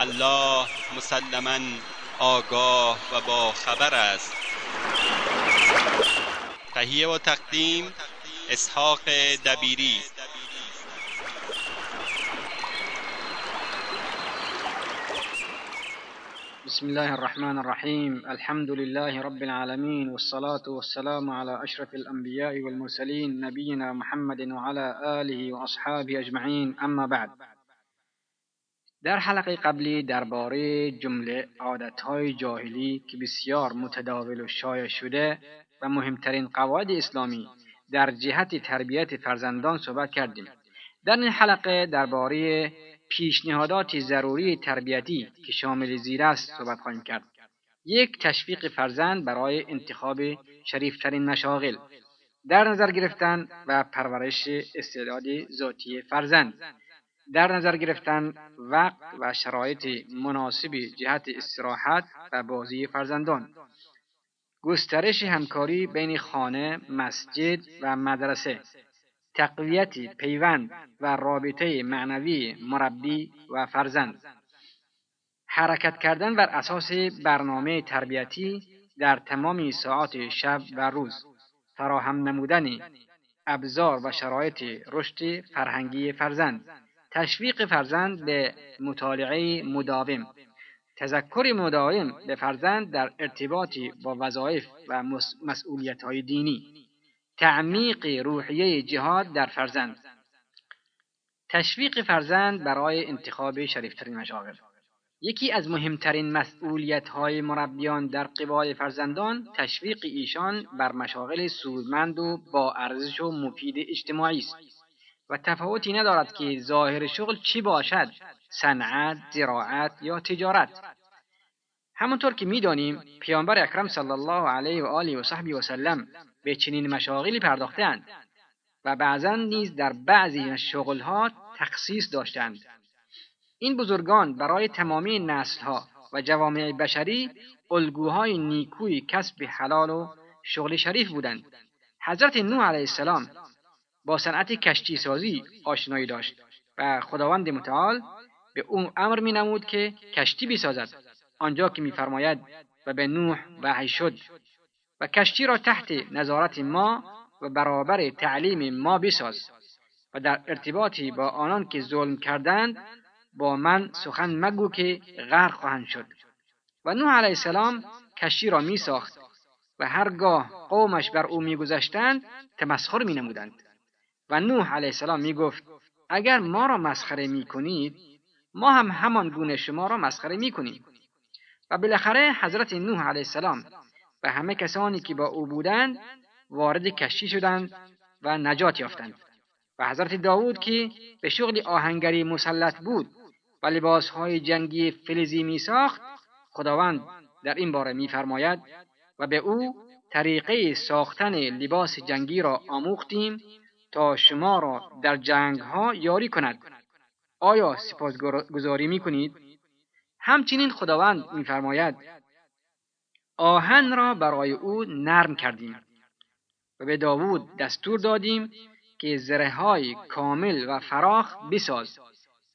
الله مسلما آگاه و با خبر است. تهیه و تقدیم اسحاق دبیری. بسم الله الرحمن الرحيم الحمد لله رب العالمين والصلاة والسلام على أشرف الأنبياء والمرسلين نبينا محمد وعلى آله وأصحابه أجمعين أما بعد. در حلقه قبلی درباره جمله عادتهای جاهلی که بسیار متداول و شایع شده و مهمترین قواعد اسلامی در جهت تربیت فرزندان صحبت کردیم. در این حلقه درباره پیشنهادات ضروری تربیتی که شامل زیر است صحبت خواهیم کرد. یک تشویق فرزند برای انتخاب شریفترین مشاغل. در نظر گرفتن و پرورش استعداد ذاتی فرزند. در نظر گرفتن وقت و شرایط مناسب جهت استراحت و بازی فرزندان. گسترش همکاری بین خانه، مسجد و مدرسه. تقویت پیوند و رابطه معنوی مربی و فرزند. حرکت کردن بر اساس برنامه تربیتی در تمام ساعات شب و روز. فراهم نمودن ابزار و شرایط رشد فرهنگی فرزند. تشویق فرزند به مطالعه مداوم. تذکر مداوم به فرزند در ارتباطی با وظایف و مسئولیت های دینی. تعمیق روحیه جهاد در فرزند. تشویق فرزند برای انتخاب شریفترین مشاغل. یکی از مهمترین مسئولیت های مربیان در قبال فرزندان تشویق ایشان بر مشاغل سودمند و با ارزش و مفید اجتماعی است. و تفاوتی ندارد که ظاهر شغل چی باشد صنعت زراعت یا تجارت. همونطور که می‌دانیم پیامبر اکرم صلی الله علیه و آله و صحبی و سلم به چنین مشاغلی پرداختند و بعضا نیز در بعضی شغلها تخصیص داشتند این بزرگان برای تمامی نسلها و جوامع بشری الگوهای نیکوی کسب حلال و شغل شریف بودند. حضرت نوح علیه السلام با صنعت کشتی سازی آشنایی داشت و خداوند متعال به او امر می نمود که کشتی بسازد آنجا که میفرماید و به نوح وحی شد و کشتی را تحت نظارت ما و برابر تعلیم ما بساز و در ارتباطی با آنان که ظلم کردند با من سخن مگو که غرق خواهند شد. و نوح علیه السلام کشتی را می ساخت و هرگاه قومش بر او میگذشتند تمسخر می نمودند و نوح علیه السلام می گفت اگر ما را مسخره می کنید ما هم همان گونه شما را مسخره می کنیم و بالاخره حضرت نوح علیه السلام و همه کسانی که با او بودند وارد کشتی شدند و نجات یافتند. و حضرت داوود که به شغل آهنگری مسلط بود و لباسهای جنگی فلزی می ساخت خداوند در این باره میفرماید و به او طریقه ساختن لباس جنگی را آموختیم تا شما را در جنگ ها یاری کند آیا سپاسگزاری می کنید؟ همچنین خداوند میفرماید آهن را برای او نرم کردیم و به داوود دستور دادیم که زره های کامل و فراخ بساز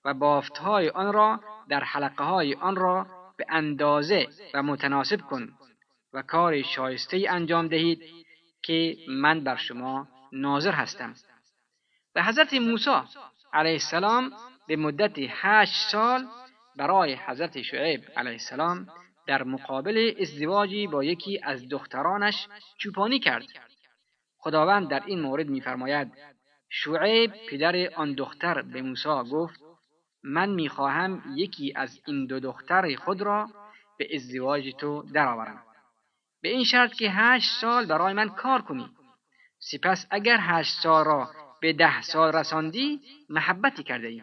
و بافت های آن را در حلقه های آن را به اندازه و متناسب کن و کار شایسته انجام دهید که من بر شما ناظر هستم. و حضرت موسی علیه السلام به مدت هشت سال برای حضرت شعیب علیه السلام در مقابل ازدواجی با یکی از دخترانش چوپانی کرد. خداوند در این مورد میفرماید شعیب پدر آن دختر به موسی گفت من می‌خواهم یکی از این دو دختر خود را به ازدواج تو درآورم. به این شرط که هشت سال برای من کار کنی. سپس اگر هشت سال را به ده سال رساندی محبتی کرده ای.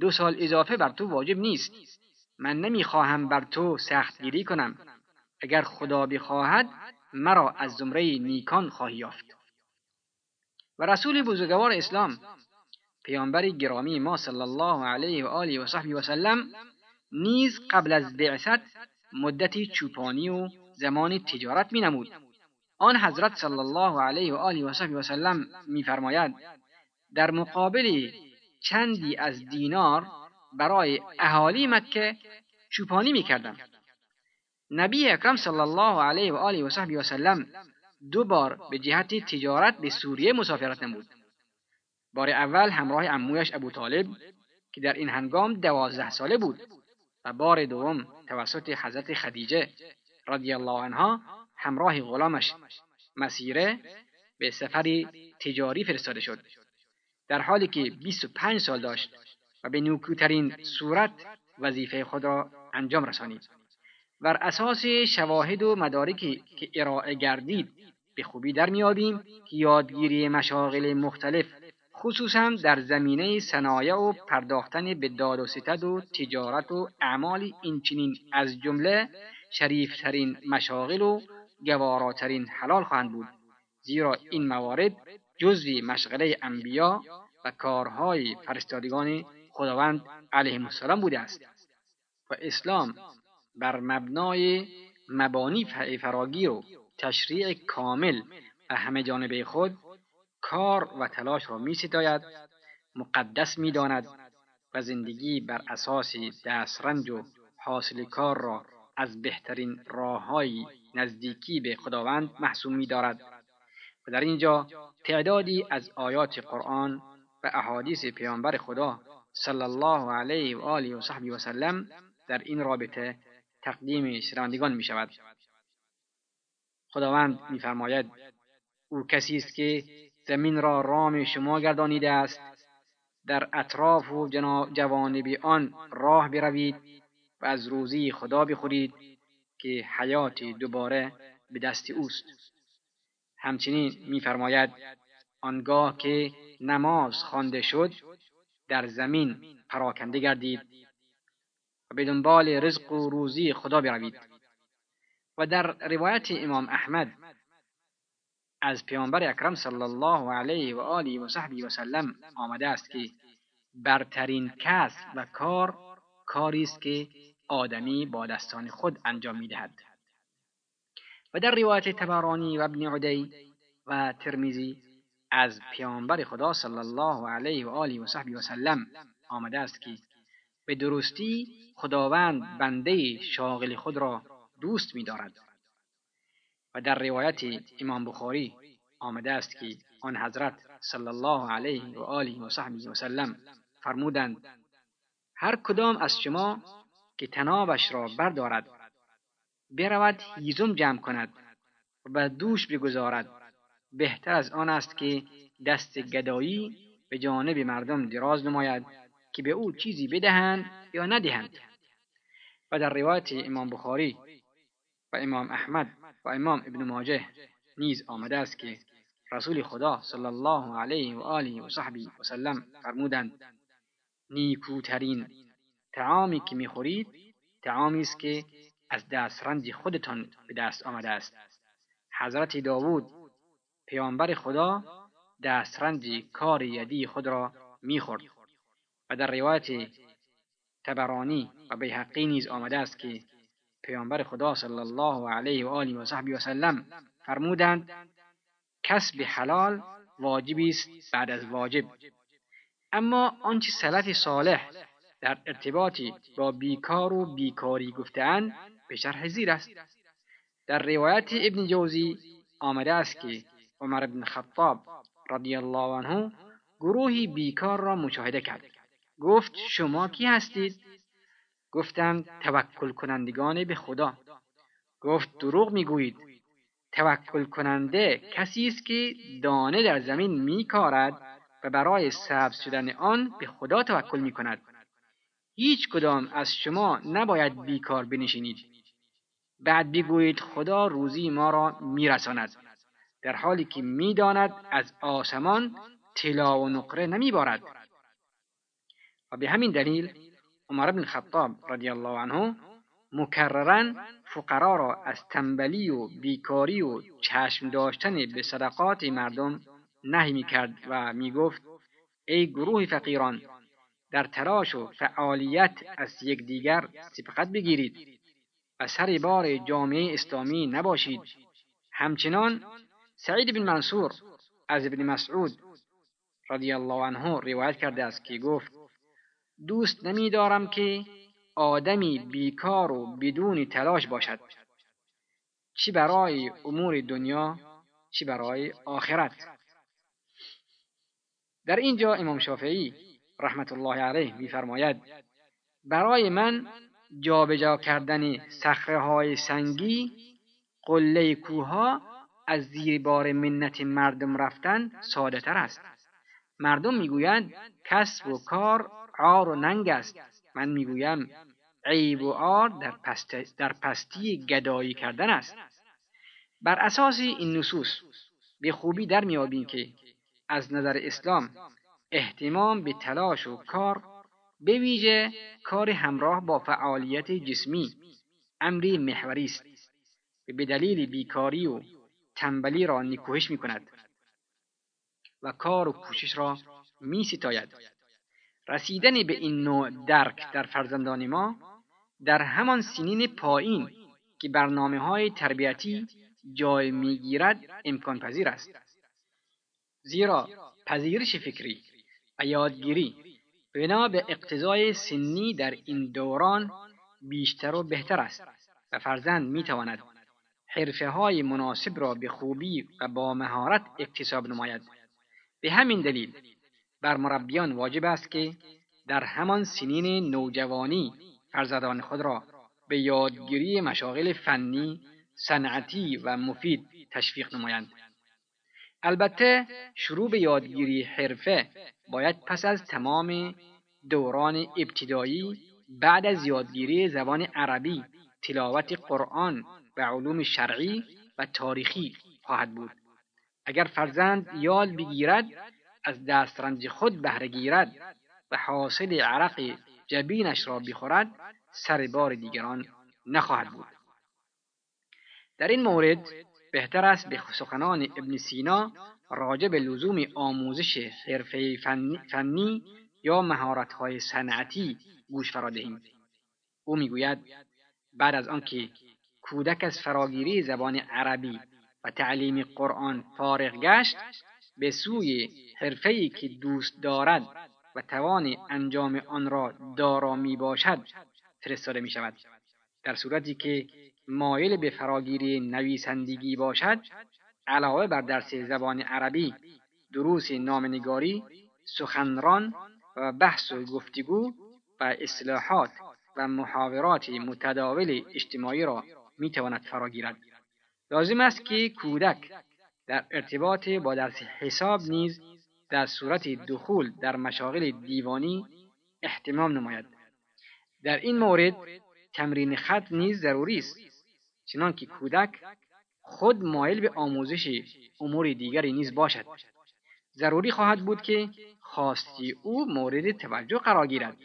دو سال اضافه بر تو واجب نیست من نمی‌خواهم بر تو سختگیری کنم اگر خدا بخواهد مرا از زمره نیکان خواهی یافت و رسول بزرگوار اسلام پیامبر گرامی ما صلی الله علیه و آله و صحبی و سلم نیز قبل از بعثت مدتی چوپانی و زمان تجارت می نمود. آن حضرت صلی الله علیه و آله و صحبی و سلم میفرماید در مقابل چندی از دینار برای اهالی مکه چوپانی می‌کردم. نبی اکرم صلی الله علیه و آله و صحبی و سلم دو بار به جهت تجارت به سوریه مسافرت نمود. بار اول همراه امویش ابو طالب که در این هنگام دوازده ساله بود و بار دوم توسط حضرت خدیجه رضی الله عنها همراه غلامش مسیره به سفری تجاری فرستاده شد. در حالی که 25 سال داشت و به نیکوترین صورت وظیفه خود را انجام رسانید. بر اساس شواهد و مدارکی که ارائه گردید به خوبی در میابیم که یادگیری مشاغل مختلف خصوصا در زمینه صنایع و پرداختن به داد و ستد و تجارت و اعمال اینچنین از جمله شریفترین مشاغل و گواراترین حلال خواهند بود زیرا این موارد جزوی مشغله انبیا و کارهای فرستادگان خداوند علیه السلام بوده است. و اسلام بر مبنای مبانی فراگیر و تشریع کامل و همه جانبه خود کار و تلاش را می ستاید مقدس می داند و زندگی بر اساس دسترنج و حاصل کار را از بهترین راههای نزدیکی به خداوند محسوب می دارد و در اینجا تعدادی از آیات قرآن و احادیث پیامبر خدا صلی الله علیه و آله و صحبی و سلم در این رابطه تقدیم شنوندگان می شود خداوند میفرماید او کسی است که زمین را رام شما گردانیده است در اطراف و جوانب آن راه بروید و از روزی خدا بخورید. که حیات دوباره به دست اوست. همچنین میفرماید آنگاه که نماز خوانده شد در زمین پراکنده گردید و به دنبال رزق و روزی خدا بروید. و در روایت امام احمد از پیامبر اکرم صلی الله علیه و آله و صحبی و سلم آمده است که برترین کسب و کار کاری است که آدمی با دستان خود انجام می‌دهد. و در روایت تبرانی و ابن عدی و ترمیزی از پیامبر خدا صلی الله علیه و آله و صحبی و سلم آمده است که به درستی خداوند بنده شاغل خود را دوست می‌دارد. و در روایت امام بخاری آمده است که آن حضرت صلی الله علیه و آله و صحبه و سلم فرمودند هر کدام از شما که تنابش را بردارد. برود هیزم جمع کند و به دوش بگذارد. بهتر از آن است که دست گدایی به جانب مردم دراز نماید که به او چیزی بدهند یا ندهند. و در روایت امام بخاری و امام احمد و امام ابن ماجه نیز آمده است که رسول خدا صلی الله علیه و آله و صحبی و سلم فرمودند نیکوترین تعامی که می‌خورید تعامی است که از دسترنج خودتان به دست آمده است. حضرت داوود پیامبر خدا دسترنج کار یدی خود را می‌خورد و در روایت تبرانی و بیحقی نیز آمده است که پیامبر خدا صلی الله علیه و آله و صحبی و سلم فرمودند کسب حلال واجبی است بعد از واجب. اما آنچه سلف صالح در ارتباطی با بیکار و بیکاری گفتهاند به شرح زیر است. در روایت ابن جوزی آمده است که عمر بن خطاب رضی الله عنه گروهی بیکار را مشاهده کرد. گفت شما کی هستید؟ گفتند توکل کنندگان به خدا. گفت دروغ می‌گویید. توکل کننده کسی است که دانه در زمین میکارد و برای سبز شدن آن به خدا توکل می‌کند. هیچ کدام از شما نباید بیکار بنشینید. بعد بگویید خدا روزی ما را میرساند در حالی که می‌داند از آسمان طلا و نقره نمیبارد. و به همین دلیل عمر بن خطاب رضی الله عنه مکررا فقرا را از تنبلی و بیکاری و چشم داشتن به صدقات مردم نهی می‌کرد و می‌گفت ای گروه فقیران در تلاش و فعالیت از یکدیگر سبقت بگیرید و سر بار جامعه اسلامی نباشید. همچنان سعید بن منصور از ابن مسعود رضی الله عنه روایت کرده است که گفت دوست نمیدارم که آدمی بیکار و بدون تلاش باشد. چی برای امور دنیا چی برای آخرت. در اینجا امام شافعی رحمت الله علیه میفرماید برای من جابجا کردن صخره های سنگی قله کوها از زیر بار منت مردم رفتن ساده تر است. مردم می‌گویند کسب و کار عار و ننگ است. من می‌گویم عیب و عار در, پست در پستی گدایی کردن است. بر اساس این نصوص به خوبی در میابیم که از نظر اسلام احتمام به تلاش و کار به ویژه کار همراه با فعالیت جسمی امری محوری است به دلیل بیکاری و تنبلی را نکوهش می کند و کار و کوشش را می ستاید. رسیدن به این نوع درک در فرزندان ما در همان سنین پایین که برنامه های تربیتی جای می‌گیرد امکان پذیر است. زیرا پذیرش فکری و یادگیری بنا به اقتضای سنی در این دوران بیشتر و بهتر است و فرزند می تواند حرفه های مناسب را به خوبی و با مهارت اکتساب نماید به همین دلیل بر مربیان واجب است که در همان سنین نوجوانی فرزندان خود را به یادگیری مشاغل فنی، صنعتی و مفید تشویق نمایند. البته شروع به یادگیری حرفه باید پس از تمام دوران ابتدایی بعد از یادگیری زبان عربی، تلاوت قرآن و علوم شرعی و تاریخی خواهد بود. اگر فرزند یاد بگیرد از دسترنج خود بهره گیرد و حاصل عرق جبینش را بخورد سر بار دیگران نخواهد بود در این مورد بهتر است به سخنان ابن سینا راجع به لزوم آموزش حرفه فنی, یا مهارت‌های صنعتی گوش فرا دهیم. او می‌گوید بعد از آنکه کودک از فراگیری زبان عربی و تعلیم قرآن فارغ گشت به سوی حرفه‌ای که دوست دارد و توان انجام آن را دارا می باشد فرستاده می شود در صورتی که مایل به فراگیری نویسندگی باشد علاوه بر درس زبان عربی دروس نامنگاری سخنران و بحث و گفتگو و اصلاحات و محاورات متداول اجتماعی را می تواند فراگیرد. لازم است که کودک در ارتباط با درس حساب نیز در صورت دخول در مشاغل دیوانی احتمام نماید. در این مورد تمرین خط نیز ضروری است. چنانکه کودک خود مایل به آموزش امور دیگری نیز باشد. ضروری خواهد بود که خواستی او مورد توجه قرار گیرد.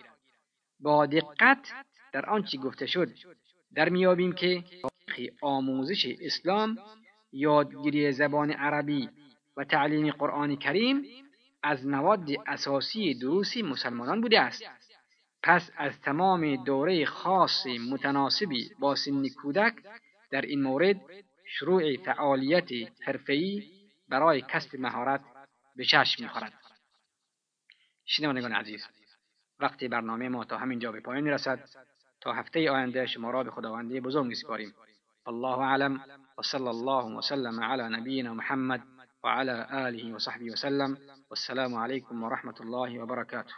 با دقت در آنچه گفته شد در میابیم که آموزش اسلام یادگیری زبان عربی و تعلیم قرآن کریم از مواد اساسی دروسی مسلمانان بوده است. پس از تمام دوره خاص متناسبی با سن کودک در این مورد شروع فعالیت حرفه‌ای برای کسب مهارت به چشم می‌خورد. شنوندگان عزیز وقتی برنامه ما تا همین جا به پایان می‌رسد تا هفته آینده شما را به خداوندی بزرگ میسپاریم. الله اعلم وصلى الله وسلم على نبينا محمد وعلى آله وصحبه وسلم والسلام عليكم ورحمة الله وبركاته